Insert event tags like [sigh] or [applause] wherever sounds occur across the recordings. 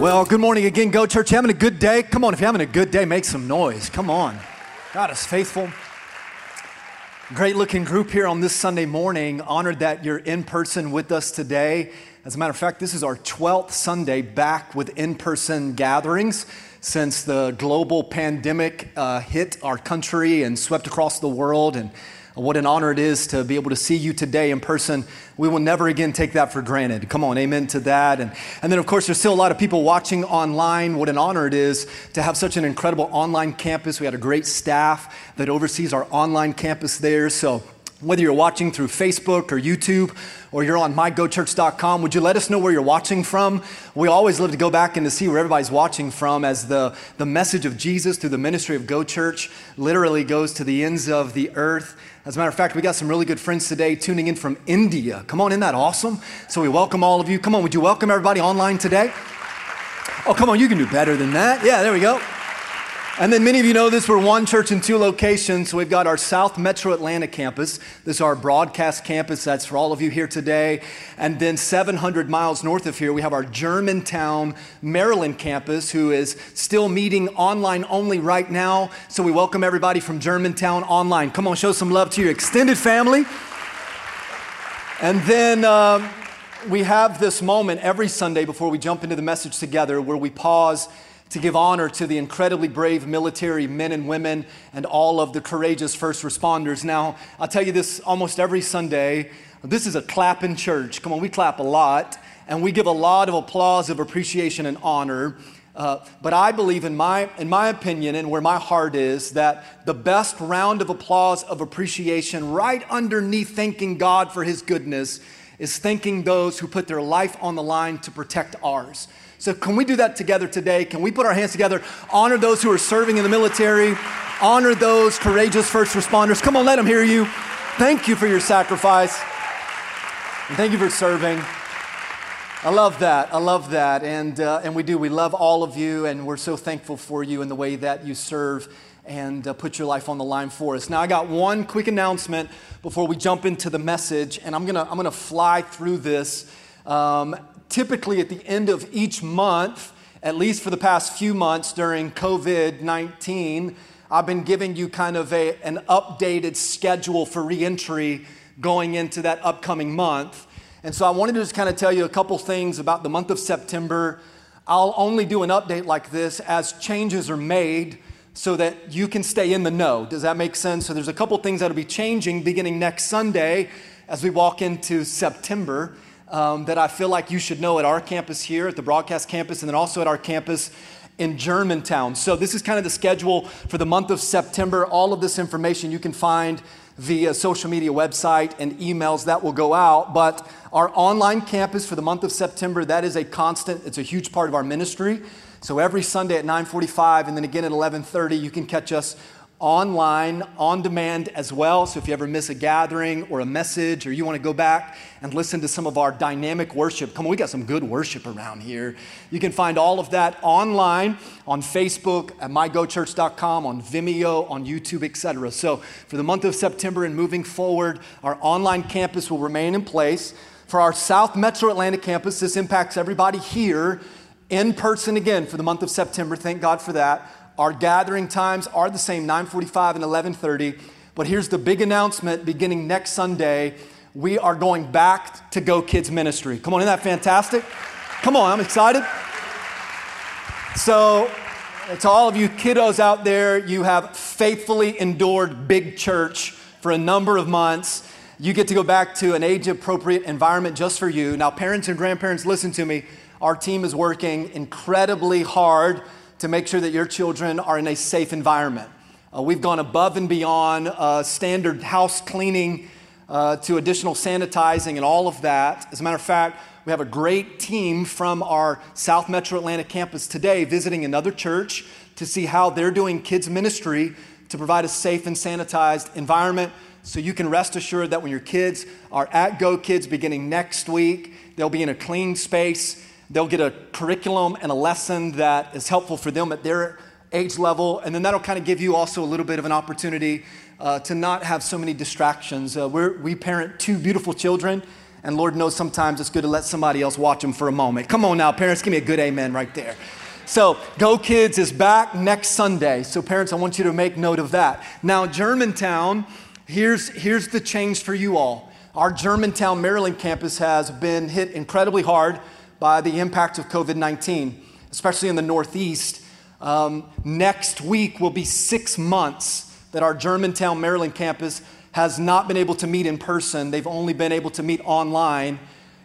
Well, good morning again, Go Church. Having a good day? Come on, if you're having a good day, make some noise. Come on. God is faithful. Great looking group here on this Sunday morning. Honored that you're in person with us today. As a matter of fact, this is our 12th Sunday back with in person gatherings since the global pandemic uh, hit our country and swept across the world. And what an honor it is to be able to see you today in person. We will never again take that for granted. Come on, amen to that. And, and then, of course, there's still a lot of people watching online. What an honor it is to have such an incredible online campus. We had a great staff that oversees our online campus there. So, whether you're watching through Facebook or YouTube or you're on mygochurch.com, would you let us know where you're watching from? We always love to go back and to see where everybody's watching from as the, the message of Jesus through the ministry of Go Church literally goes to the ends of the earth. As a matter of fact, we got some really good friends today tuning in from India. Come on, isn't that awesome? So we welcome all of you. Come on, would you welcome everybody online today? Oh, come on, you can do better than that. Yeah, there we go. And then many of you know this, we're one church in two locations. So we've got our South Metro Atlanta campus. This is our broadcast campus. That's for all of you here today. And then 700 miles north of here, we have our Germantown, Maryland campus, who is still meeting online only right now. So we welcome everybody from Germantown online. Come on, show some love to your extended family. And then um, we have this moment every Sunday before we jump into the message together where we pause to give honor to the incredibly brave military men and women and all of the courageous first responders. Now, I'll tell you this almost every Sunday. This is a clapping church. Come on, we clap a lot, and we give a lot of applause of appreciation and honor. Uh, but I believe, in my, in my opinion, and where my heart is, that the best round of applause of appreciation, right underneath thanking God for His goodness, is thanking those who put their life on the line to protect ours. So, can we do that together today? Can we put our hands together, honor those who are serving in the military, honor those courageous first responders? Come on, let them hear you. Thank you for your sacrifice. And thank you for serving. I love that. I love that. And, uh, and we do. We love all of you, and we're so thankful for you and the way that you serve and uh, put your life on the line for us. Now, I got one quick announcement before we jump into the message, and I'm going to I'm to fly through this. Um, typically at the end of each month, at least for the past few months during COVID 19, I've been giving you kind of a, an updated schedule for reentry going into that upcoming month. And so I wanted to just kind of tell you a couple things about the month of September. I'll only do an update like this as changes are made so that you can stay in the know. Does that make sense? So there's a couple things that'll be changing beginning next Sunday as we walk into September um, that I feel like you should know at our campus here, at the broadcast campus, and then also at our campus in Germantown. So, this is kind of the schedule for the month of September. All of this information you can find via social media website and emails that will go out. But our online campus for the month of September, that is a constant, it's a huge part of our ministry. So every Sunday at 9:45 and then again at 11:30 you can catch us online, on demand as well. So if you ever miss a gathering or a message, or you want to go back and listen to some of our dynamic worship, come on, we got some good worship around here. You can find all of that online on Facebook at mygochurch.com, on Vimeo, on YouTube, etc. So for the month of September and moving forward, our online campus will remain in place. For our South Metro Atlanta campus, this impacts everybody here in person again for the month of September. Thank God for that. Our gathering times are the same, 9:45 and 11:30. But here's the big announcement beginning next Sunday. We are going back to Go Kids Ministry. Come on, isn't that fantastic? Come on, I'm excited. So, to all of you kiddos out there, you have faithfully endured big church for a number of months. You get to go back to an age appropriate environment just for you. Now, parents and grandparents, listen to me. Our team is working incredibly hard to make sure that your children are in a safe environment. Uh, we've gone above and beyond uh, standard house cleaning uh, to additional sanitizing and all of that. As a matter of fact, we have a great team from our South Metro Atlanta campus today visiting another church to see how they're doing kids' ministry to provide a safe and sanitized environment. So you can rest assured that when your kids are at Go Kids beginning next week, they'll be in a clean space They'll get a curriculum and a lesson that is helpful for them at their age level. And then that'll kind of give you also a little bit of an opportunity uh, to not have so many distractions. Uh, we parent two beautiful children, And Lord knows sometimes it's good to let somebody else watch them for a moment. Come on now, parents, give me a good amen right there. So, Go Kids is back next Sunday. So, parents, I want you to make note of that. Now, Germantown, here's, here's the change for you all. Our Germantown, Maryland campus has been hit incredibly hard by the impact of COVID 19, especially in the Northeast. Um, next week will be six months that our Germantown, Maryland campus has not been able to meet in person. They've only been able to meet online.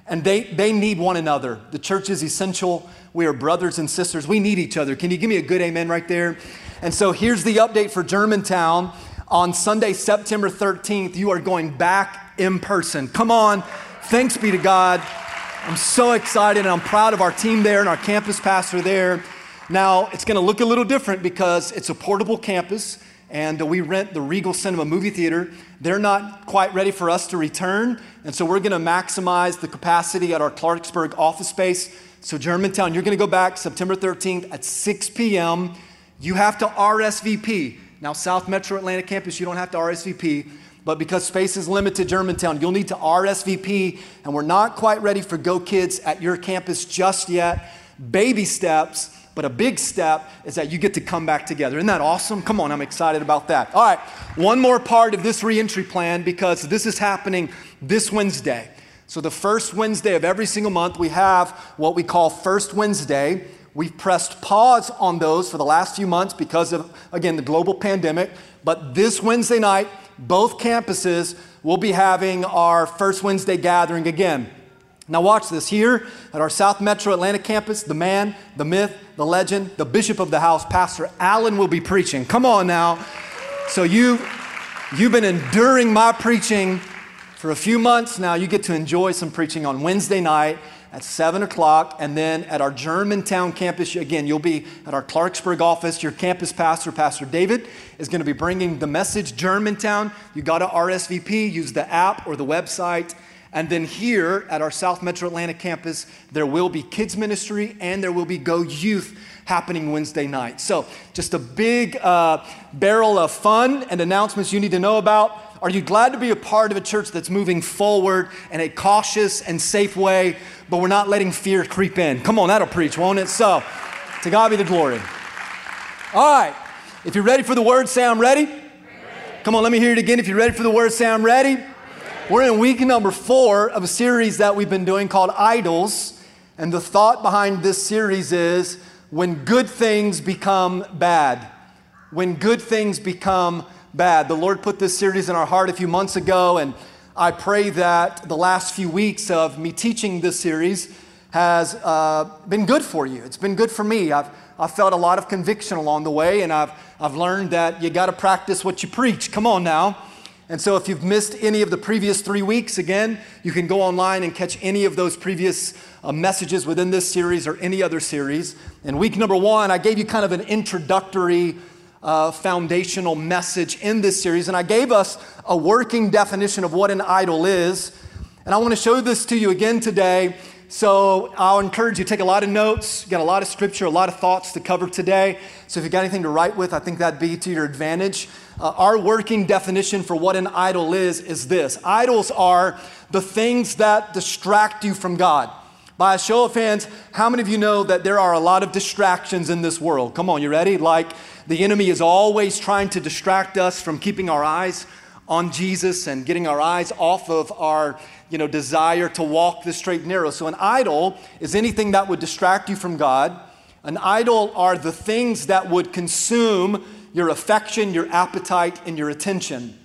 And they, they need one another. The church is essential. We are brothers and sisters. We need each other. Can you give me a good amen right there? And so here's the update for Germantown. On Sunday, September 13th, you are going back in person. Come on. Thanks be to God. I'm so excited and I'm proud of our team there and our campus pastor there. Now, it's going to look a little different because it's a portable campus and we rent the Regal Cinema movie theater. They're not quite ready for us to return, and so we're going to maximize the capacity at our Clarksburg office space. So, Germantown, you're going to go back September 13th at 6 p.m. You have to RSVP. Now, South Metro Atlanta campus, you don't have to RSVP, but because space is limited, Germantown, you'll need to RSVP, and we're not quite ready for Go Kids at your campus just yet. Baby steps, but a big step is that you get to come back together. Isn't that awesome? Come on, I'm excited about that. All right, one more part of this reentry plan because this is happening this Wednesday. So, the first Wednesday of every single month, we have what we call First Wednesday. We've pressed pause on those for the last few months because of, again, the global pandemic. But this Wednesday night, both campuses will be having our First Wednesday gathering again. Now, watch this. Here at our South Metro Atlanta campus, the man, the myth, the legend, the bishop of the house, Pastor Allen, will be preaching. Come on now. So, you, you've been enduring my preaching for a few months now. You get to enjoy some preaching on Wednesday night at 7 o'clock. And then at our Germantown campus, again, you'll be at our Clarksburg office. Your campus pastor, Pastor David, is going to be bringing the message Germantown. You got to RSVP, use the app or the website. And then here at our South Metro Atlanta campus, there will be kids ministry and there will be Go Youth happening Wednesday night. So, just a big uh, barrel of fun and announcements you need to know about. Are you glad to be a part of a church that's moving forward in a cautious and safe way, but we're not letting fear creep in? Come on, that'll preach, won't it? So, to God be the glory. All right, if you're ready for the word, say, I'm ready. ready. Come on, let me hear it again. If you're ready for the word, say, I'm ready. We're in week number four of a series that we've been doing called Idols. And the thought behind this series is when good things become bad. When good things become bad. The Lord put this series in our heart a few months ago, and I pray that the last few weeks of me teaching this series has uh, been good for you. It's been good for me. I've, I've felt a lot of conviction along the way, and I've, I've learned that you got to practice what you preach. Come on now. And so, if you've missed any of the previous three weeks, again, you can go online and catch any of those previous uh, messages within this series or any other series. In week number one, I gave you kind of an introductory, uh, foundational message in this series, and I gave us a working definition of what an idol is. And I want to show this to you again today. So I'll encourage you to take a lot of notes, got a lot of scripture, a lot of thoughts to cover today. So if you got anything to write with, I think that'd be to your advantage. Uh, our working definition for what an idol is is this idols are the things that distract you from God. By a show of hands, how many of you know that there are a lot of distractions in this world? Come on, you ready? Like the enemy is always trying to distract us from keeping our eyes on Jesus and getting our eyes off of our you know, desire to walk the straight and narrow. So, an idol is anything that would distract you from God. An idol are the things that would consume your affection, your appetite, and your attention.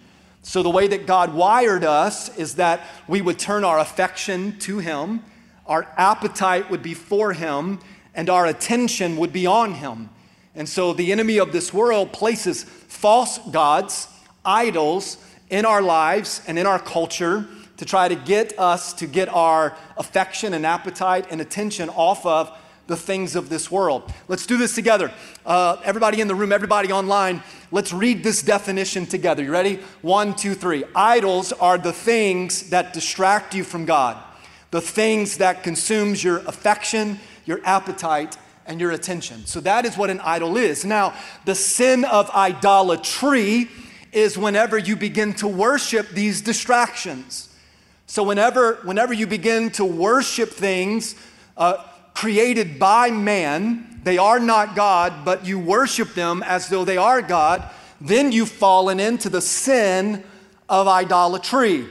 So, the way that God wired us is that we would turn our affection to Him, our appetite would be for Him, and our attention would be on Him. And so, the enemy of this world places false gods, idols, in our lives and in our culture to try to get us to get our affection and appetite and attention off of the things of this world. Let's do this together. Uh, everybody in the room, everybody online, let's read this definition together. You ready? One, two, three. Idols are the things that distract you from God, the things that consumes your affection, your appetite, and your attention. So that is what an idol is. Now, the sin of idolatry is whenever you begin to worship these distractions. So, whenever, whenever you begin to worship things uh, created by man, they are not God, but you worship them as though they are God, then you've fallen into the sin of idolatry.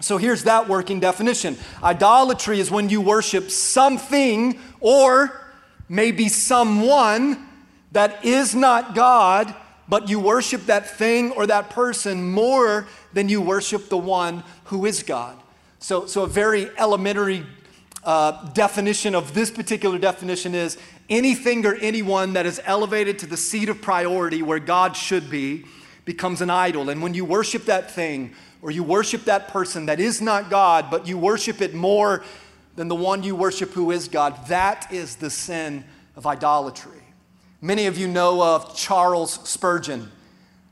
So here's that working definition idolatry is when you worship something or maybe someone that is not God, but you worship that thing or that person more than you worship the one who is God. So, so a very elementary uh, definition of this particular definition is anything or anyone that is elevated to the seat of priority where God should be becomes an idol. And when you worship that thing or you worship that person that is not God, but you worship it more than the one you worship who is God, that is the sin of idolatry. Many of you know of Charles Spurgeon.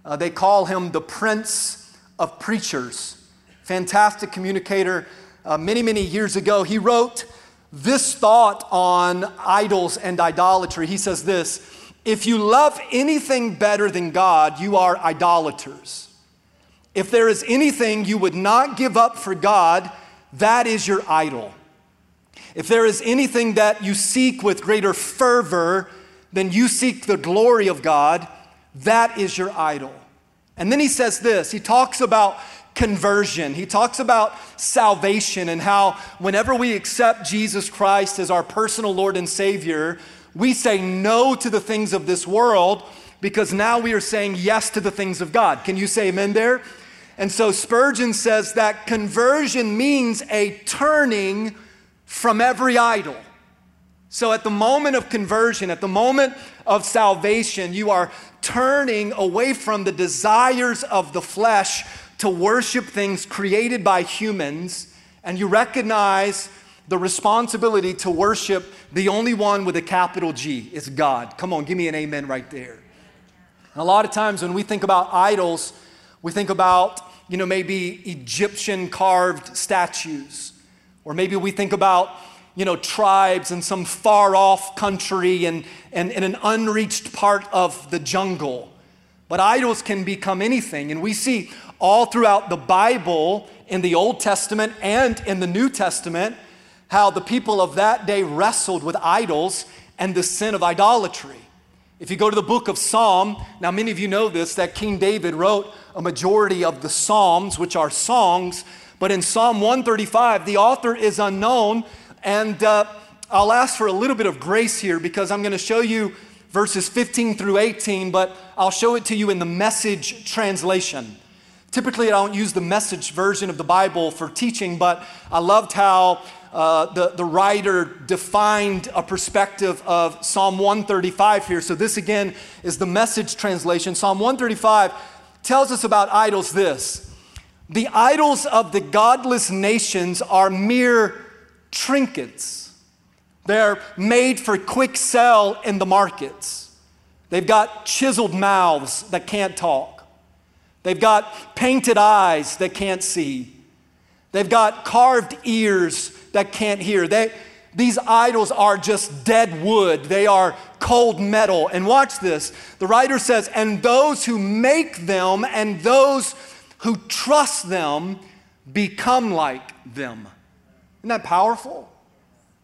Uh, they call him the Prince of Preachers. Fantastic communicator. Uh, many, many years ago, he wrote this thought on idols and idolatry. He says this If you love anything better than God, you are idolaters. If there is anything you would not give up for God, that is your idol. If there is anything that you seek with greater fervor than you seek the glory of God, that is your idol. And then he says this he talks about conversion. He talks about salvation and how whenever we accept Jesus Christ as our personal Lord and Savior, we say no to the things of this world because now we are saying yes to the things of God. Can you say amen there? And so Spurgeon says that conversion means a turning from every idol. So at the moment of conversion, at the moment of salvation, you are turning away from the desires of the flesh to worship things created by humans, and you recognize the responsibility to worship the only one with a capital G is God. Come on, give me an amen right there. And a lot of times when we think about idols, we think about, you know, maybe Egyptian carved statues, or maybe we think about, you know, tribes in some far off country and, and in an unreached part of the jungle. But idols can become anything. And we see all throughout the Bible, in the Old Testament and in the New Testament, how the people of that day wrestled with idols and the sin of idolatry. If you go to the book of Psalm, now many of you know this, that King David wrote a majority of the Psalms, which are songs, but in Psalm 135, the author is unknown. And uh, I'll ask for a little bit of grace here because I'm going to show you verses 15 through 18, but I'll show it to you in the message translation. Typically, I don't use the message version of the Bible for teaching, but I loved how uh, the, the writer defined a perspective of Psalm 135 here. So, this again is the message translation. Psalm 135 tells us about idols this The idols of the godless nations are mere trinkets, they're made for quick sell in the markets. They've got chiseled mouths that can't talk. They've got painted eyes that can't see. They've got carved ears that can't hear. They, these idols are just dead wood, they are cold metal. And watch this the writer says, and those who make them and those who trust them become like them. Isn't that powerful?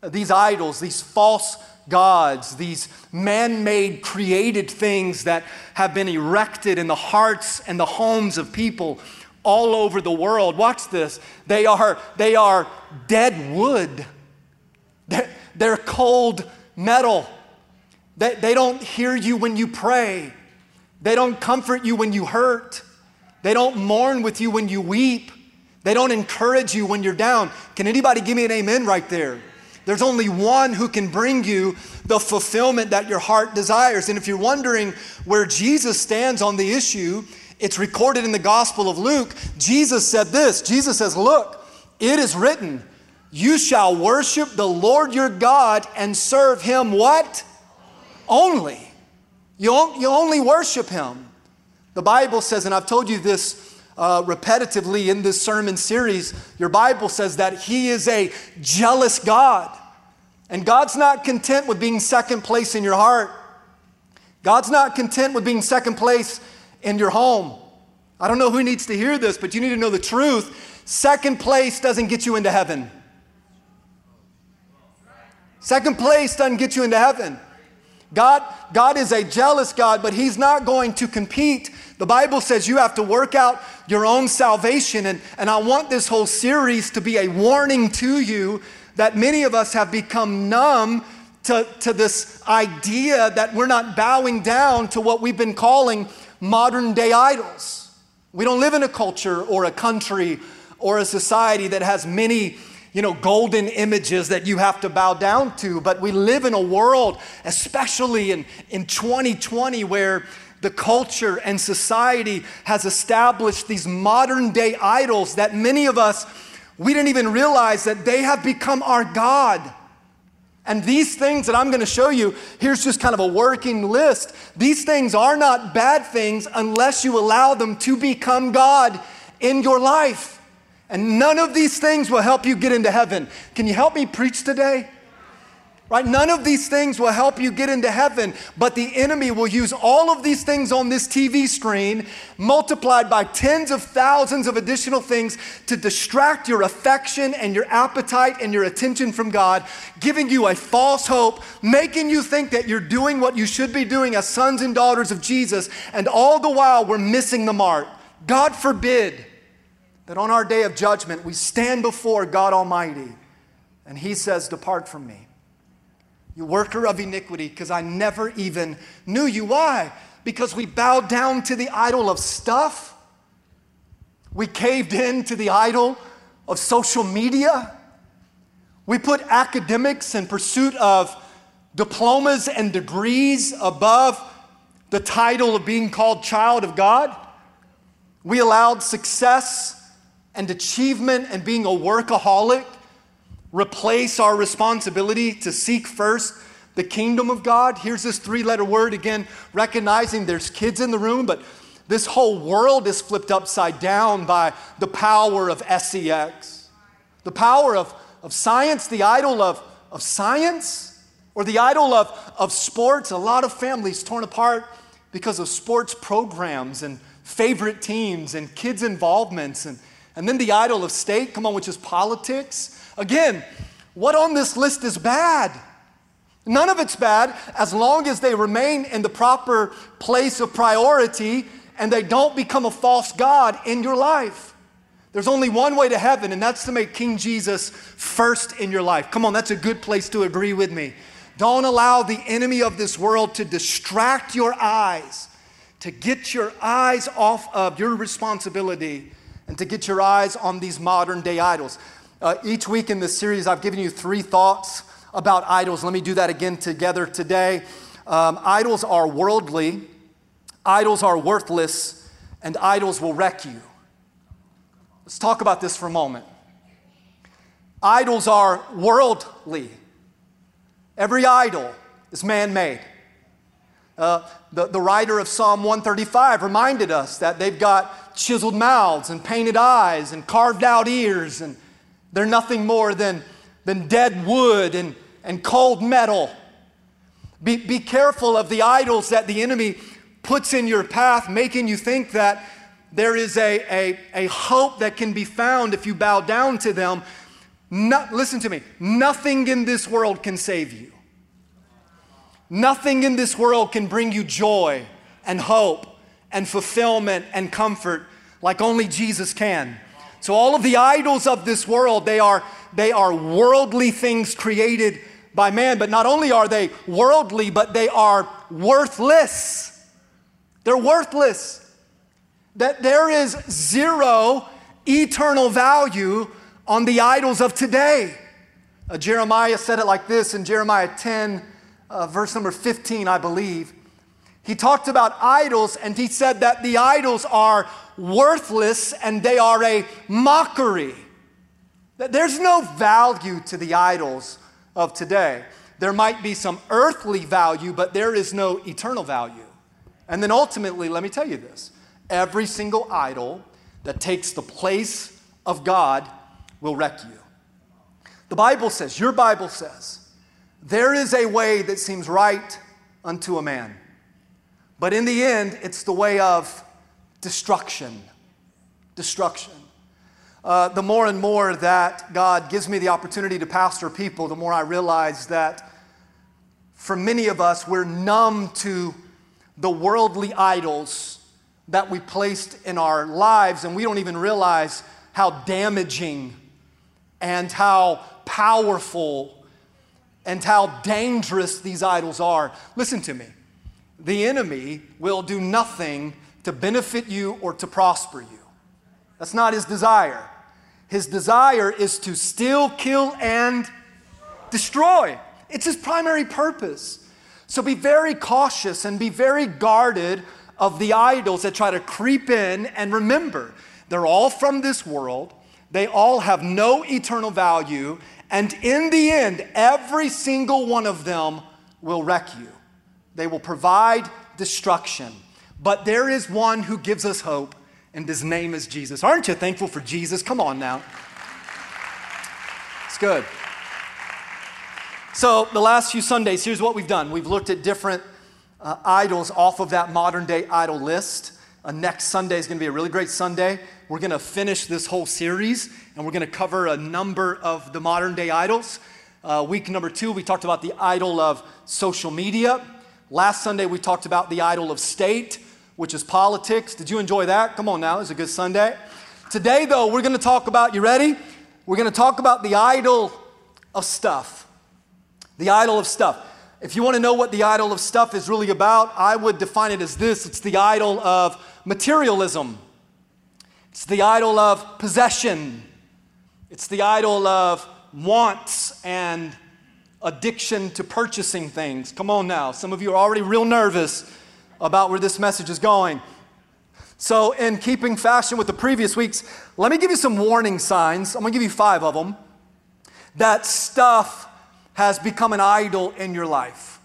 These idols, these false gods, these man made created things that have been erected in the hearts and the homes of people all over the world. Watch this. They are, they are dead wood, they're, they're cold metal. They, they don't hear you when you pray, they don't comfort you when you hurt, they don't mourn with you when you weep. They don't encourage you when you're down. Can anybody give me an amen right there? There's only one who can bring you the fulfillment that your heart desires. And if you're wondering where Jesus stands on the issue, it's recorded in the Gospel of Luke. Jesus said this Jesus says, Look, it is written, you shall worship the Lord your God and serve him what? Only. You, you only worship him. The Bible says, and I've told you this uh, repetitively in this sermon series, your Bible says that He is a jealous God. And God's not content with being second place in your heart. God's not content with being second place in your home. I don't know who needs to hear this, but you need to know the truth. Second place doesn't get you into heaven. Second place doesn't get you into heaven. God, God is a jealous God, but He's not going to compete. The Bible says you have to work out your own salvation. And, and I want this whole series to be a warning to you that many of us have become numb to, to this idea that we're not bowing down to what we've been calling modern day idols. We don't live in a culture or a country or a society that has many you know, golden images that you have to bow down to. But we live in a world, especially in, in 2020, where the culture and society has established these modern day idols that many of us, we didn't even realize that they have become our God. And these things that I'm going to show you, here's just kind of a working list. These things are not bad things unless you allow them to become God in your life. And none of these things will help you get into heaven. Can you help me preach today? Right? None of these things will help you get into heaven, but the enemy will use all of these things on this TV screen, multiplied by tens of thousands of additional things, to distract your affection and your appetite and your attention from God, giving you a false hope, making you think that you're doing what you should be doing as sons and daughters of Jesus, and all the while we're missing the mark. God forbid that on our day of judgment we stand before God Almighty and He says, Depart from me, you worker of iniquity, because I never even knew you. Why? Because we bowed down to the idol of stuff, we caved in to the idol of social media, we put academics in pursuit of diplomas and degrees above the title of being called child of God. We allowed success and achievement and being a workaholic replace our responsibility to seek first the kingdom of God. Here's this three letter word again, recognizing there's kids in the room, but this whole world is flipped upside down by the power of SEX, the power of, of science, the idol of, of science, or the idol of, of sports. A lot of families torn apart because of sports programs and favorite teams and kids' involvements and and then the idol of state, come on, which is politics. Again, what on this list is bad? None of it's bad as long as they remain in the proper place of priority and they don't become a false God in your life. There's only one way to heaven, and that's to make King Jesus first in your life. Come on, that's a good place to agree with me. Don't allow the enemy of this world to distract your eyes, to get your eyes off of your responsibility and to get your eyes on these modern day idols. Uh, each week in this series, I've given you three thoughts about idols. Let me do that again together today. Um, idols are worldly, idols are worthless, and idols will wreck you. Let's talk about this for a moment. Idols are worldly. Every idol is man made. Uh, the, the writer of Psalm 135 reminded us that they've got chiseled mouths and painted eyes and carved out ears, and they're nothing more than, than dead wood and, and cold metal. Be, be careful of the idols that the enemy puts in your path, making you think that there is a, a, a hope that can be found if you bow down to them. No, listen to me, nothing in this world can save you. Nothing in this world can bring you joy and hope and fulfillment and comfort like only Jesus can. So all of the idols of this world, they are they are worldly things created by man, but not only are they worldly, but they are worthless. They're worthless. That there is zero eternal value on the idols of today. Uh, Jeremiah said it like this in Jeremiah 10 uh, verse number 15, I believe. He talked about idols and he said that the idols are worthless and they are a mockery. There's no value to the idols of today. There might be some earthly value, but there is no eternal value. And then ultimately, let me tell you this every single idol that takes the place of God will wreck you. The Bible says, your Bible says, there is a way that seems right unto a man, but in the end, it's the way of destruction destruction. Uh, the more and more that God gives me the opportunity to pastor people, the more I realize that for many of us, we're numb to the worldly idols that we placed in our lives, and we don't even realize how damaging and how powerful and how dangerous these idols are. Listen to me. The enemy will do nothing to benefit you or to prosper you. That's not his desire. His desire is to steal, kill, and destroy. It's his primary purpose. So be very cautious and be very guarded of the idols that try to creep in. And remember, they're all from this world, they all have no eternal value. And in the end, every single one of them will wreck you. They will provide destruction. But there is one who gives us hope, and his name is Jesus. Aren't you thankful for Jesus? Come on now. It's good. So, the last few Sundays, here's what we've done we've looked at different uh, idols off of that modern day idol list. Uh, next Sunday is going to be a really great Sunday. We're going to finish this whole series and we're going to cover a number of the modern day idols. Uh, week number two, we talked about the idol of social media. Last Sunday, we talked about the idol of state which is politics. Did you enjoy that? Come on now, it's a good Sunday. Today, though, we're going to talk about, you ready? We're going to talk about the idol of stuff. The idol of stuff. If you want to know what the idol of stuff is really about, I would define it as this it's the idol of materialism, it's the idol of possession, it's the idol of wants and addiction to purchasing things. Come on now, some of you are already real nervous about where this message is going. So, in keeping fashion with the previous weeks, let me give you some warning signs. I'm gonna give you five of them that stuff has become an idol in your life.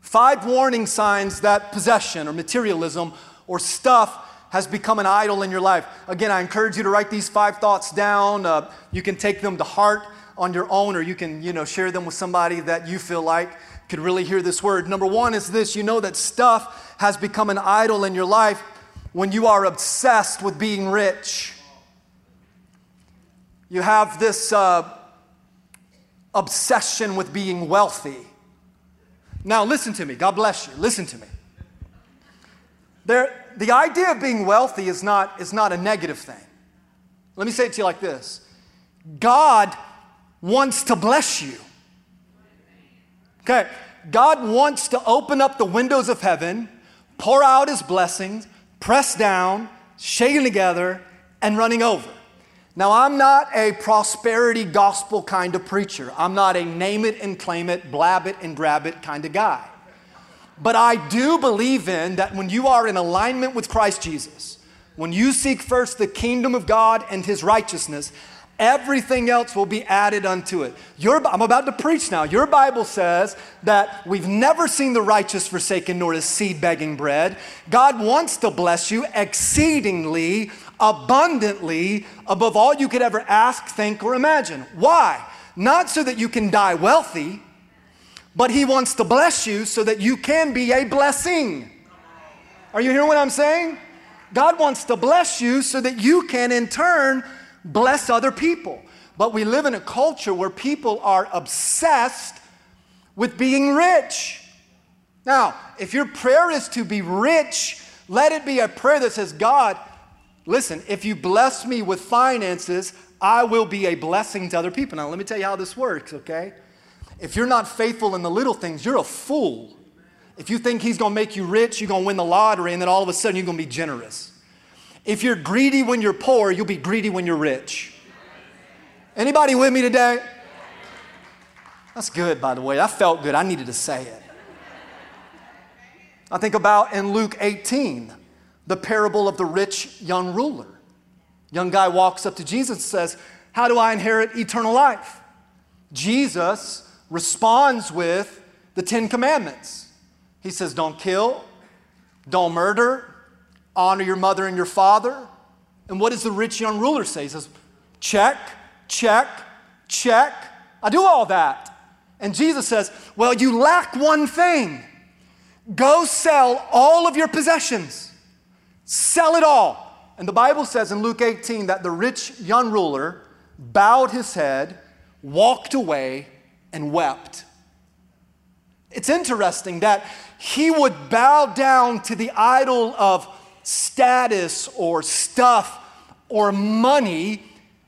Five warning signs that possession or materialism or stuff has become an idol in your life. Again, I encourage you to write these five thoughts down. Uh, you can take them to heart on your own, or you can, you know, share them with somebody that you feel like could really hear this word. Number one is this you know that stuff has become an idol in your life when you are obsessed with being rich. You have this uh, obsession with being wealthy. Now, listen to me. God bless you. Listen to me. There, the idea of being wealthy is not, is not a negative thing. Let me say it to you like this God wants to bless you. Okay, God wants to open up the windows of heaven, pour out his blessings, press down, shaking together, and running over. Now, I'm not a prosperity gospel kind of preacher. I'm not a name it and claim it, blab it and grab it kind of guy. But I do believe in that when you are in alignment with Christ Jesus, when you seek first the kingdom of God and his righteousness, Everything else will be added unto it. Your, I'm about to preach now. Your Bible says that we've never seen the righteous forsaken nor his seed begging bread. God wants to bless you exceedingly, abundantly, above all you could ever ask, think, or imagine. Why? Not so that you can die wealthy, but He wants to bless you so that you can be a blessing. Are you hearing what I'm saying? God wants to bless you so that you can, in turn, bless other people. But we live in a culture where people are obsessed with being rich. Now, if your prayer is to be rich, let it be a prayer that says, God, listen, if you bless me with finances, I will be a blessing to other people. Now, let me tell you how this works, okay? If you're not faithful in the little things, you're a fool. If you think He's gonna make you rich, you're gonna win the lottery, and then all of a sudden you're gonna be generous. If you're greedy when you're poor, you'll be greedy when you're rich. Anybody with me today? That's good, by the way. I felt good. I needed to say it. I think about in Luke 18, the parable of the rich young ruler. Young guy walks up to Jesus and says, How do I inherit eternal life? Jesus responds with the Ten Commandments. He says, Don't kill, don't murder, honor your mother and your father. And what does the rich young ruler say? He says, check, check, check. I do all that. And Jesus says, Well, you lack one thing. Go sell all of your possessions, sell it all, And the Bible says in Luke 18 that the rich young ruler bowed his head, walked away, and wept. It's interesting that he would bow down to the idol of status or stuff or money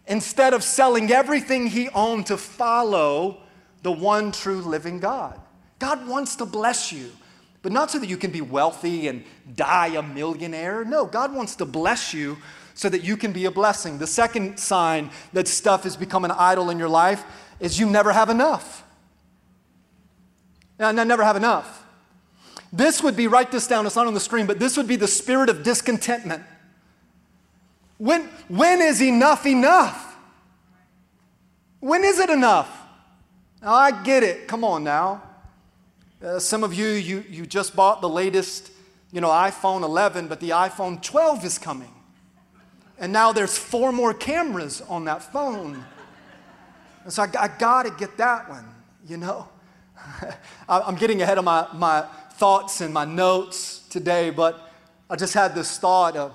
instead of selling everything he owned to follow the one true living God. God wants to bless you, but not so that you can be wealthy and die a millionaire. No, God wants to bless you so that you can be a blessing. The second sign that stuff has become an idol in your life is you never have enough. I never have enough. This would be, write this down, it's not on the screen, but this would be the spirit of discontentment. When, when is enough enough? When is it enough? Now, I get it. Come on now. Uh, some of you, you, you just bought the latest, you know, iPhone 11, but the iPhone 12 is coming. And now there's four more cameras on that phone. And so I, I got to get that one, you know. [laughs] I'm getting ahead of my, my thoughts and my notes today, but I just had this thought. Of,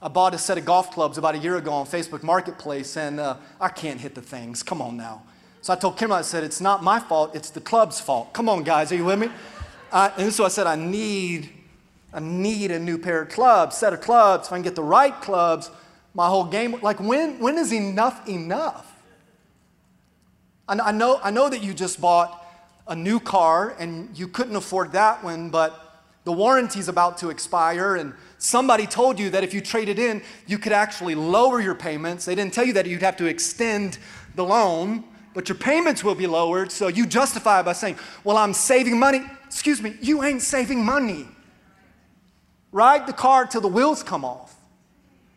I bought a set of golf clubs about a year ago on Facebook Marketplace, and uh, I can't hit the things. Come on now. So I told Kim, I said, it's not my fault, it's the club's fault. Come on, guys, are you with me? Uh, and so I said, I need, I need a new pair of clubs, set of clubs. If I can get the right clubs, my whole game. Like, when, when is enough enough? I, I, know, I know that you just bought a new car and you couldn't afford that one, but the warranty's about to expire and somebody told you that if you traded in, you could actually lower your payments. They didn't tell you that you'd have to extend the loan, but your payments will be lowered. So you justify by saying, Well, I'm saving money. Excuse me, you ain't saving money. Ride the car till the wheels come off.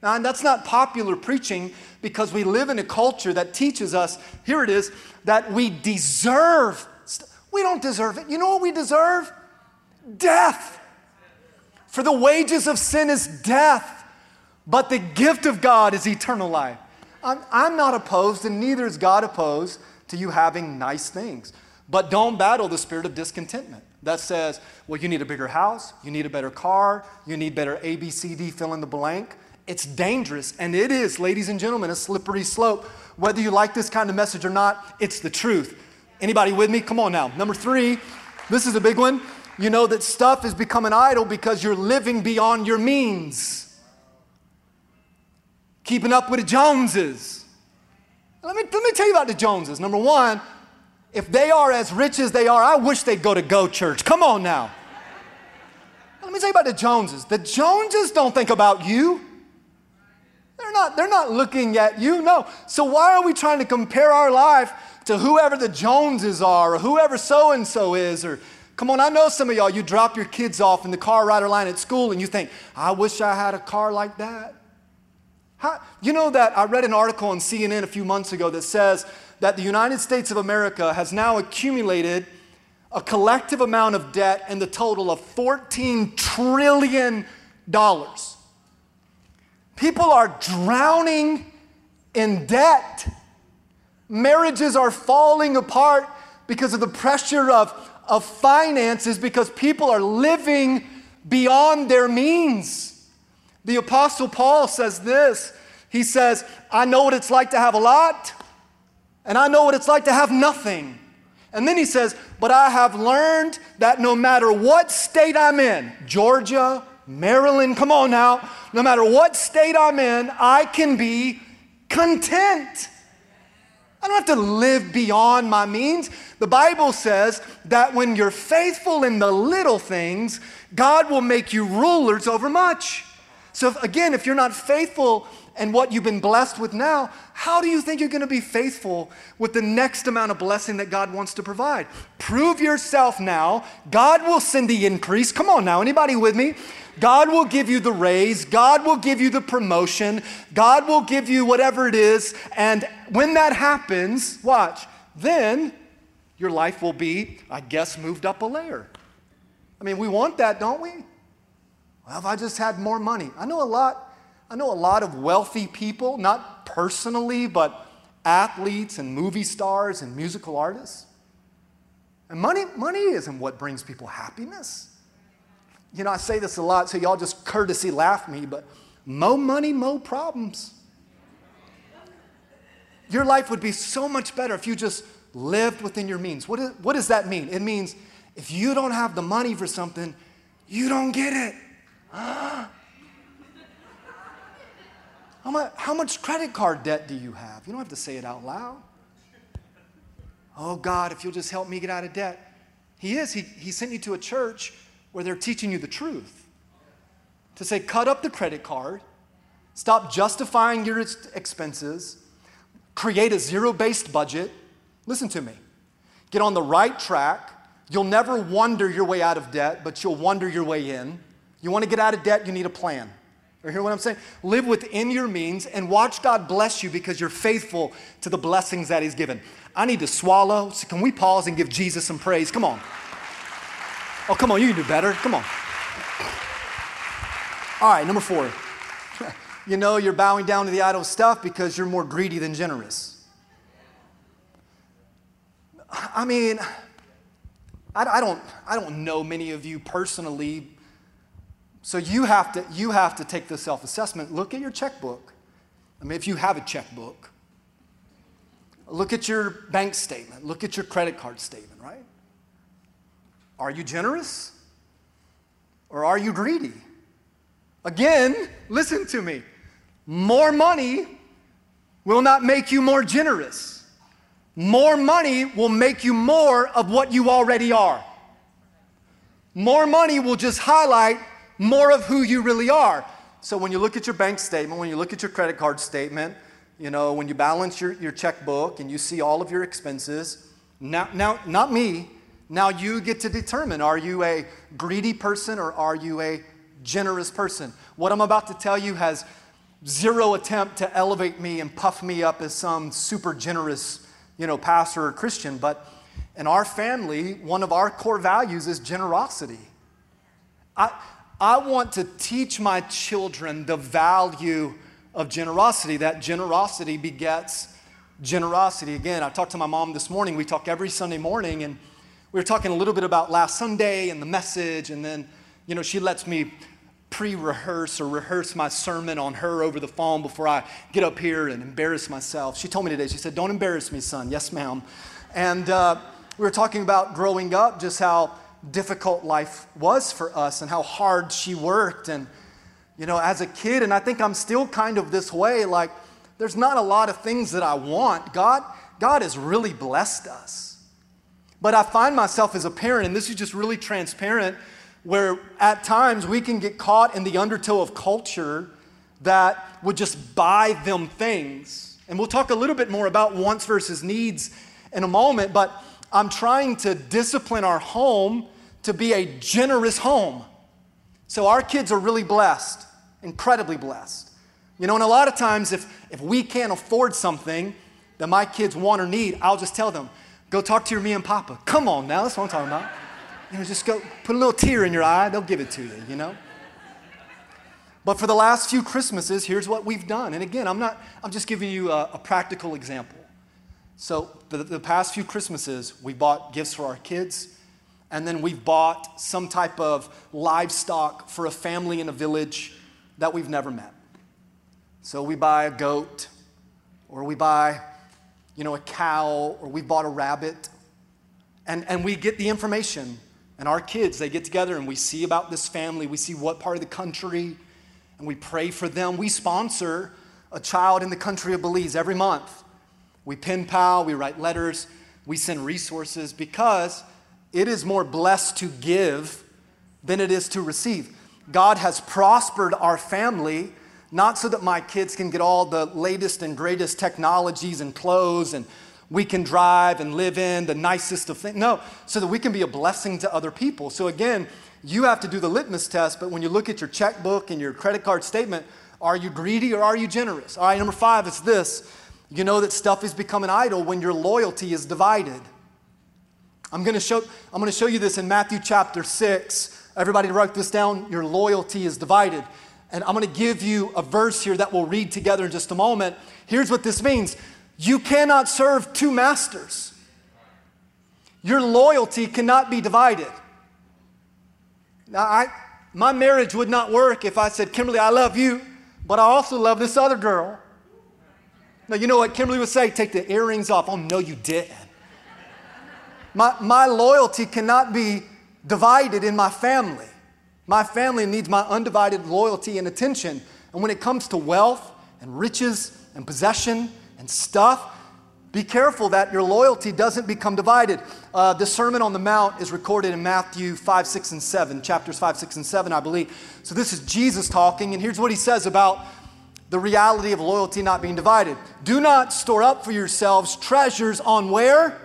Now, and that's not popular preaching because we live in a culture that teaches us, here it is, that we deserve. We don't deserve it. You know what we deserve? Death. For the wages of sin is death, but the gift of God is eternal life. I'm, I'm not opposed, and neither is God opposed to you having nice things. But don't battle the spirit of discontentment that says, well, you need a bigger house, you need a better car, you need better A, B, C, D, fill in the blank. It's dangerous, and it is, ladies and gentlemen, a slippery slope. Whether you like this kind of message or not, it's the truth. Anybody with me? Come on now. Number three, this is a big one. You know that stuff has become an idol because you're living beyond your means. Keeping up with the Joneses. Let me, let me tell you about the Joneses. Number one, if they are as rich as they are, I wish they'd go to Go Church. Come on now. Let me tell you about the Joneses. The Joneses don't think about you. They're not, they're not looking at you, no. So why are we trying to compare our life to whoever the Joneses are or whoever so and so is? Or come on, I know some of y'all, you drop your kids off in the car rider line at school and you think, I wish I had a car like that. How, you know that I read an article on CNN a few months ago that says that the United States of America has now accumulated a collective amount of debt in the total of $14 trillion. People are drowning in debt. Marriages are falling apart because of the pressure of, of finances, because people are living beyond their means. The Apostle Paul says this He says, I know what it's like to have a lot, and I know what it's like to have nothing. And then he says, But I have learned that no matter what state I'm in, Georgia, Maryland, come on now. No matter what state I'm in, I can be content. I don't have to live beyond my means. The Bible says that when you're faithful in the little things, God will make you rulers over much. So, if, again, if you're not faithful in what you've been blessed with now, how do you think you're going to be faithful with the next amount of blessing that God wants to provide? Prove yourself now. God will send the increase. Come on now, anybody with me? God will give you the raise, God will give you the promotion, God will give you whatever it is. And when that happens, watch, then your life will be, I guess, moved up a layer. I mean, we want that, don't we? Well, if I just had more money. I know a lot, I know a lot of wealthy people, not personally, but athletes and movie stars and musical artists. And money, money isn't what brings people happiness you know, I say this a lot, so y'all just courtesy laugh me, but Mo money, mo problems. Your life would be so much better if you just lived within your means. What, is, what does that mean? It means if you don't have the money for something, you don't get it. [gasps] How much, how much credit card debt do you have? You don't have to say it out loud. Oh, God, if you'll just help me get out of debt. He is. He, he sent you to a church where they're teaching you the truth. To say, cut up the credit card, stop justifying your expenses, create a zero based budget. Listen to me. Get on the right track. You'll never wonder your way out of debt, but you'll wonder your way in. You want to get out of debt, you need a plan. You hear what I'm saying? Live within your means and watch God bless you because you're faithful to the blessings that He's given. I need to swallow. So can we pause and give Jesus some praise? Come on. Oh, come on, you can do better. Come on. All right, number four. [laughs] you know you're bowing down to the idol stuff because you're more greedy than generous. I mean, I, I, don't, I don't know many of you personally, so you have to, you have to take the self assessment. Look at your checkbook. I mean, if you have a checkbook, Look at your bank statement. Look at your credit card statement? Are you generous? Or are you greedy? Again, listen to me. More money will not make you more generous. More money will make you more of what you already are. More money will just highlight more of who you really are. So when you look at your bank statement, when you look at your credit card statement, you know, when you balance your, your checkbook and you see all of your expenses, now, now, not me, now you get to determine are you a greedy person or are you a generous person? What I'm about to tell you has zero attempt to elevate me and puff me up as some super generous, you know, pastor or Christian, but in our family, one of our core values is generosity. I, I want to teach my children the value of generosity. That generosity begets generosity. Again, I talked to my mom this morning. We talk every Sunday morning, and we were talking a little bit about last Sunday and the message, and then, you know, she lets me pre rehearse or rehearse my sermon on her over the phone before I get up here and embarrass myself. She told me today, she said, Don't embarrass me, son. Yes, ma'am. And uh, we were talking about growing up, just how difficult life was for us and how hard she worked. And you know, as a kid, and I think I'm still kind of this way, like, there's not a lot of things that I want. God, God has really blessed us. But I find myself as a parent, and this is just really transparent, where at times we can get caught in the undertow of culture that would just buy them things. And we'll talk a little bit more about wants versus needs in a moment, but I'm trying to discipline our home to be a generous home. So our kids are really blessed, incredibly blessed. You know, and a lot of times if, if we can't afford something that my kids want or need, I'll just tell them, go talk to your me and papa. Come on now, that's what I'm talking about. You know, just go put a little tear in your eye, they'll give it to you, you know? But for the last few Christmases, here's what we've done. And again, I'm not, I'm just giving you a, a practical example. So the, the past few Christmases, we bought gifts for our kids and then we've bought some type of livestock for a family in a village that we've never met. So we buy a goat, or we buy, you know, a cow, or we bought a rabbit, and, and we get the information. And our kids, they get together and we see about this family, we see what part of the country, and we pray for them. We sponsor a child in the country of Belize every month. We pen pal, we write letters, we send resources because it is more blessed to give than it is to receive. God has prospered our family, not so that my kids can get all the latest and greatest technologies and clothes and we can drive and live in the nicest of things. No, so that we can be a blessing to other people. So again, you have to do the litmus test, but when you look at your checkbook and your credit card statement, are you greedy or are you generous? All right, number five is this. You know that stuff has become an idol when your loyalty is divided. I'm going to show, I'm going to show you this in Matthew chapter 6. Everybody write this down. Your loyalty is divided. And I'm going to give you a verse here that we'll read together in just a moment. Here's what this means You cannot serve two masters. Your loyalty cannot be divided. Now, I, my marriage would not work if I said, Kimberly, I love you, but I also love this other girl. Now, you know what Kimberly would say? Take the earrings off. Oh, no, you didn't. My, my loyalty cannot be divided in my family. My family needs my undivided loyalty and attention. And when it comes to wealth and riches and possession and stuff, be careful that your loyalty doesn't become divided. Uh, the Sermon on the Mount is recorded in Matthew 5, 6, and 7, chapters 5, 6, and 7, I believe. So this is Jesus talking, and here's what he says about the reality of loyalty not being divided. Do not store up for yourselves treasures on where?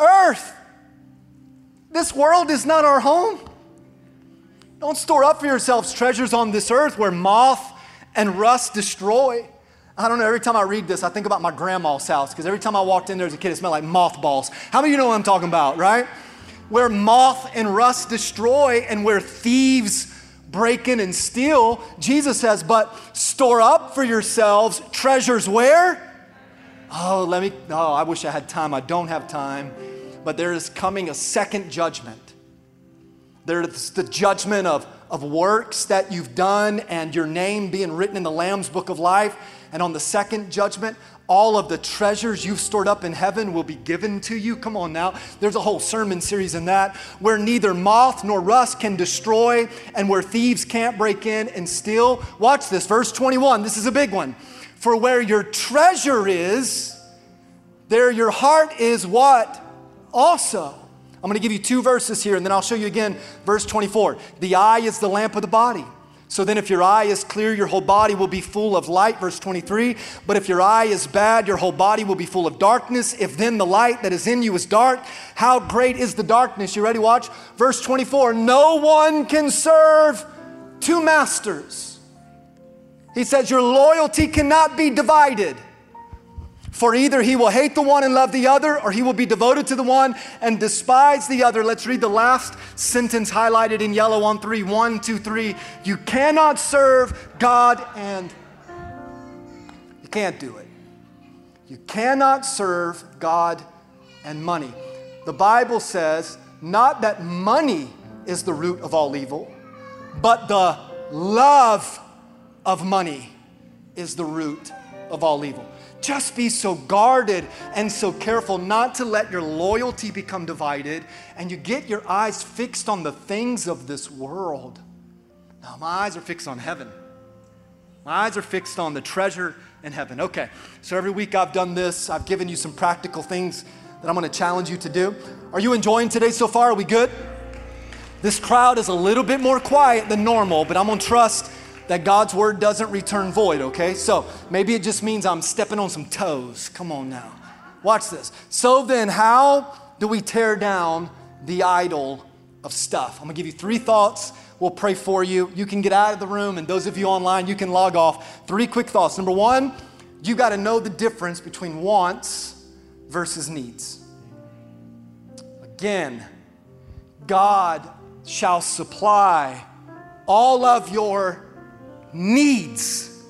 Earth. This world is not our home. Don't store up for yourselves treasures on this earth where moth and rust destroy I don't know, every time I read this, I think about my grandma's house because every time I walked in there as a kid, it smelled like mothballs. How many of you know what I'm talking about, right? Where moth and rust destroy and where thieves break in and steal, Jesus says, but store up for yourselves treasures where? Oh, let me, oh, I wish I had time. I don't have time. But there is coming a second judgment. There's the judgment of, of works that you've done and your name being written in the Lamb's book of life. And on the second judgment, all of the treasures you've stored up in heaven will be given to you. Come on now. There's a whole sermon series in that where neither moth nor rust can destroy and where thieves can't break in and steal. Watch this, verse 21. This is a big one. For where your treasure is, there your heart is what? Also. I'm going to give you two verses here and then I'll show you again verse 24. The eye is the lamp of the body. So then, if your eye is clear, your whole body will be full of light. Verse 23. But if your eye is bad, your whole body will be full of darkness. If then the light that is in you is dark, how great is the darkness? You ready? Watch. Verse 24. No one can serve two masters. He says, Your loyalty cannot be divided. For either he will hate the one and love the other, or he will be devoted to the one and despise the other. Let's read the last sentence highlighted in yellow on three. One, two, three. You cannot serve God and you can't do it. You cannot serve God and money. The Bible says not that money is the root of all evil, but the love of money is the root of all evil just be so guarded and so careful not to let your loyalty become divided and you get your eyes fixed on the things of this world. Now, my eyes are fixed on heaven. My eyes are fixed on the treasure in heaven. Okay, so every week I've done this, I've given you some practical things that I'm to challenge you to do. Are you enjoying today so far? Are we good? This crowd is a little bit more quiet than normal, but I'm to trust that God's word doesn't return void, okay? So maybe it just means I'm stepping on some toes. Come on now. Watch this. So then, how do we tear down the idol of stuff? I'm gonna give you three thoughts. We'll pray for you. You can get out of the room, and those of you online, you can log off. Three quick thoughts. Number one, you gotta know the difference between wants versus needs. Again, God shall supply all of your needs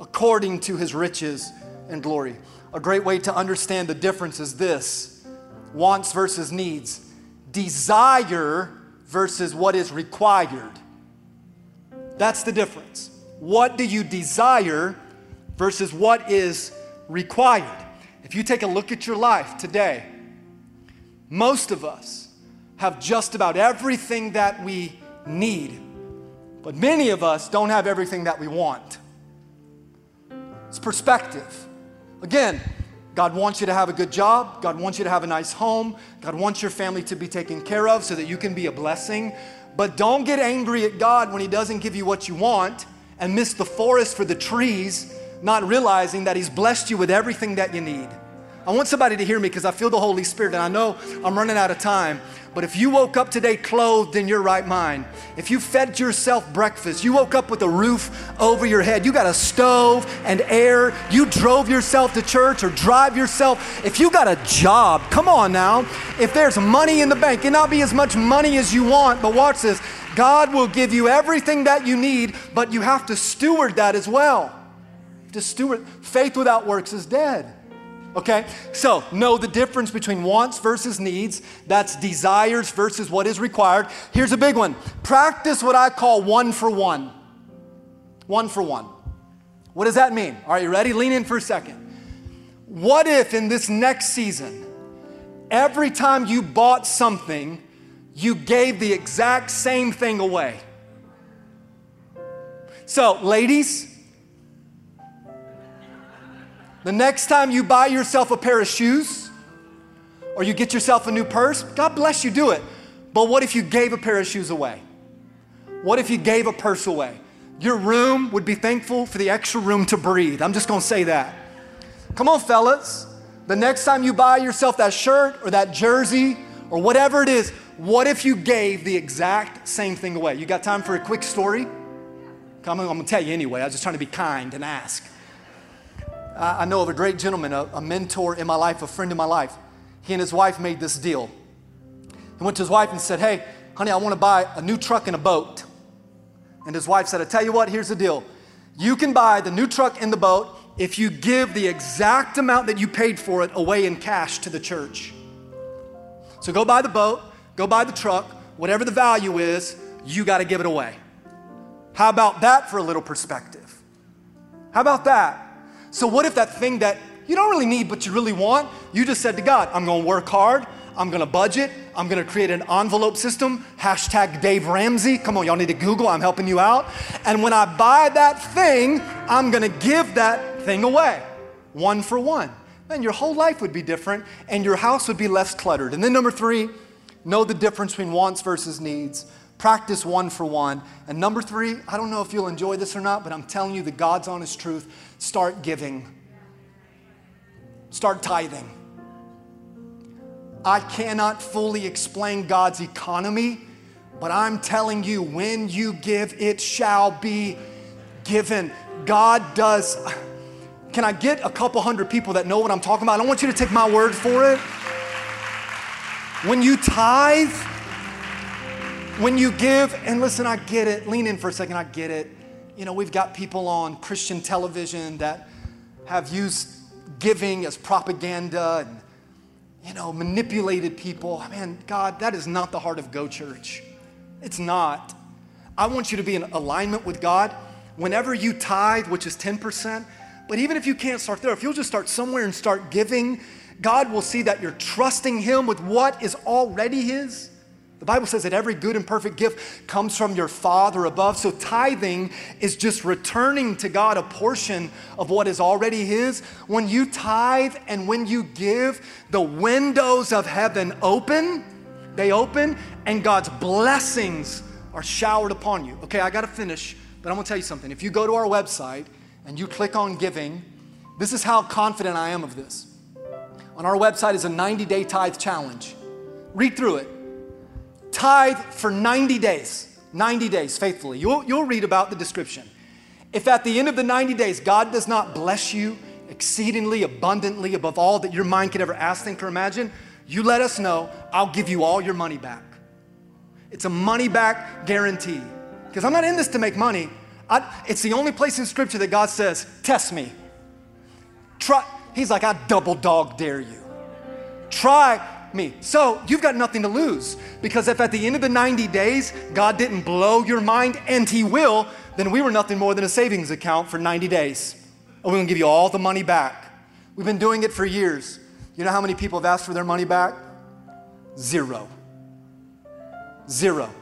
according to his riches and glory. A great way to understand the difference is this wants versus needs, desire versus what is required. That's the difference. What do you desire versus what is required? If you take a look at your life today, most of us have just about everything that we need but many of us don't have everything that we want. It's perspective. Again, God wants you to have a good job. God wants you to have a nice home. God wants your family to be taken care of so that you can be a blessing. But don't get angry at God when He doesn't give you what you want and miss the forest for the trees, not realizing that He's blessed you with everything that you need. I want somebody to hear me because I feel the Holy Spirit and I know I'm running out of time. But if you woke up today clothed in your right mind, if you fed yourself breakfast, you woke up with a roof over your head, you got a stove and air, you drove yourself to church or drive yourself, if you got a job, come on now. If there's money in the bank, it not be as much money as you want, but watch this. God will give you everything that you need, but you have to steward that as well. To steward faith without works is dead. Okay? So, know the difference between wants versus needs. That's desires versus what is required. Here's a big one practice what I call one for one. One for one. What does that mean? Are you ready? Lean in for a second. What if in this next season, every time you bought something, you gave the exact same thing away? So, ladies, the next time you buy yourself a pair of shoes or you get yourself a new purse, God bless you, do it. But what if you gave a pair of shoes away? What if you gave a purse away? Your room would be thankful for the extra room to breathe. I'm just gonna say that. Come on, fellas. The next time you buy yourself that shirt or that jersey or whatever it is, what if you gave the exact same thing away? You got time for a quick story? Come on, I'm gonna tell you anyway. I was just trying to be kind and ask. I know of a great gentleman, a, a mentor in my life, a friend in my life. He and his wife made this deal. He went to his wife and said, Hey, honey, I wanna buy a new truck and a boat. And his wife said, I tell you what, here's the deal. You can buy the new truck and the boat if you give the exact amount that you paid for it away in cash to the church. So go buy the boat, go buy the truck, whatever the value is, you got to give it away. How about that for a little perspective? How about that? So, what if that thing that you don't really need but you really want, you just said to God, I'm to work hard, I'm gonna budget. I'm gonna create an envelope system. Hashtag Dave Ramsey. Come on, y'all need to Google. I'm helping you out. And when I buy that thing, I'm gonna give that thing away, one for one. Then your whole life would be different and your house would be less cluttered. And then number three, know the difference between wants versus needs. Practice one for one. And number three, I don't know if you'll enjoy this or not, but I'm telling you the God's honest truth start giving, start tithing. I cannot fully explain God's economy, but I'm telling you, when you give, it shall be given. God does. Can I get a couple hundred people that know what I'm talking about? I don't want you to take my word for it. When you tithe, when you give, and listen, I get it. Lean in for a second, I get it. You know, we've got people on Christian television that have used giving as propaganda and you know, manipulated people. Man, God, that is not the heart of Go Church. It's not. I want you to be in alignment with God. Whenever you tithe, which is 10%, but even if you can't start there, if you'll just start somewhere and start giving, God will see that you're trusting Him with what is already His. The Bible says that every good and perfect gift comes from your Father above. So tithing is just returning to God a portion of what is already His. When you tithe and when you give, the windows of heaven open, they open, and God's blessings are showered upon you. Okay, I gotta finish, but I'm gonna tell you something. If you go to our website and you click on giving, this is how confident I am of this. On our website is a 90 day tithe challenge. Read through it tithe for 90 days, 90 days faithfully. You'll, you'll read about the description. If at the end of the 90 days God does not bless you exceedingly abundantly above all that your mind could ever ask, think, or imagine, you let us know. I'll give you all your money back. It's a money back guarantee. Because I'm not in this to make money. I, it's the only place in Scripture that God says, Test me. Try. He's like, I double dog dare you. Try me. So you've got nothing to lose because if at the end of the 90 days God didn't blow your mind, and He will, then we were nothing more than a savings account for 90 days. And we're gonna give you all the money back. We've been doing it for years. You know how many people have asked for their money back? Zero. Zero.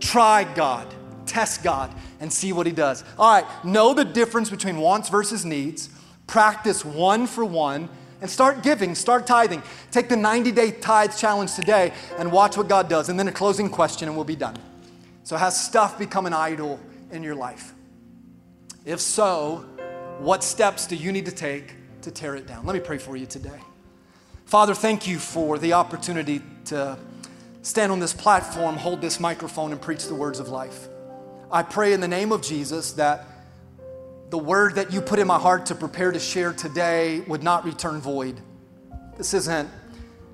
Try God, test God, and see what He does. All right, know the difference between wants versus needs. Practice one for one and start giving, start tithing. Take the 90 day tithe challenge today and watch what God does. And then a closing question, and we'll be done. So, has stuff become an idol in your life? If so, what steps do you need to take to tear it down? Let me pray for you today. Father, thank you for the opportunity to stand on this platform, hold this microphone, and preach the words of life. I pray in the name of Jesus that the word that you put in my heart to prepare to share today would not return void. This isn't,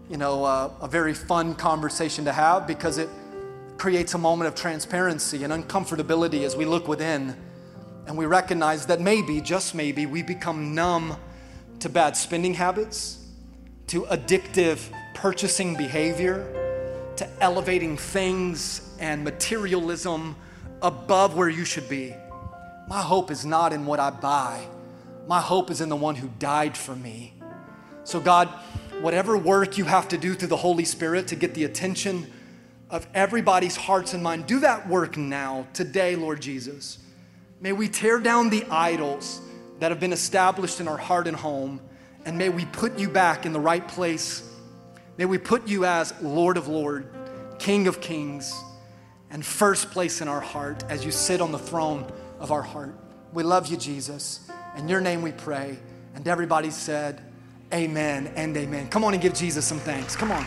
you know, uh, a very fun conversation to have because it creates a moment of transparency and uncomfortability as we look within and we recognize that maybe, just maybe, we become numb to bad spending habits, to addictive purchasing behavior, to elevating things and materialism above where you should be. My hope is not in what I buy. My hope is in the one who died for me. So, God, whatever work you have to do through the Holy Spirit to get the attention of everybody's hearts and mind, do that work now, today, Lord Jesus. May we tear down the idols that have been established in our heart and home, and may we put you back in the right place. May we put you as Lord of Lords, King of Kings, and first place in our heart as you sit on the throne of our heart. We love you, Jesus. In your name we pray. And everybody said, Amen and amen. Come on and give Jesus some thanks. Come on.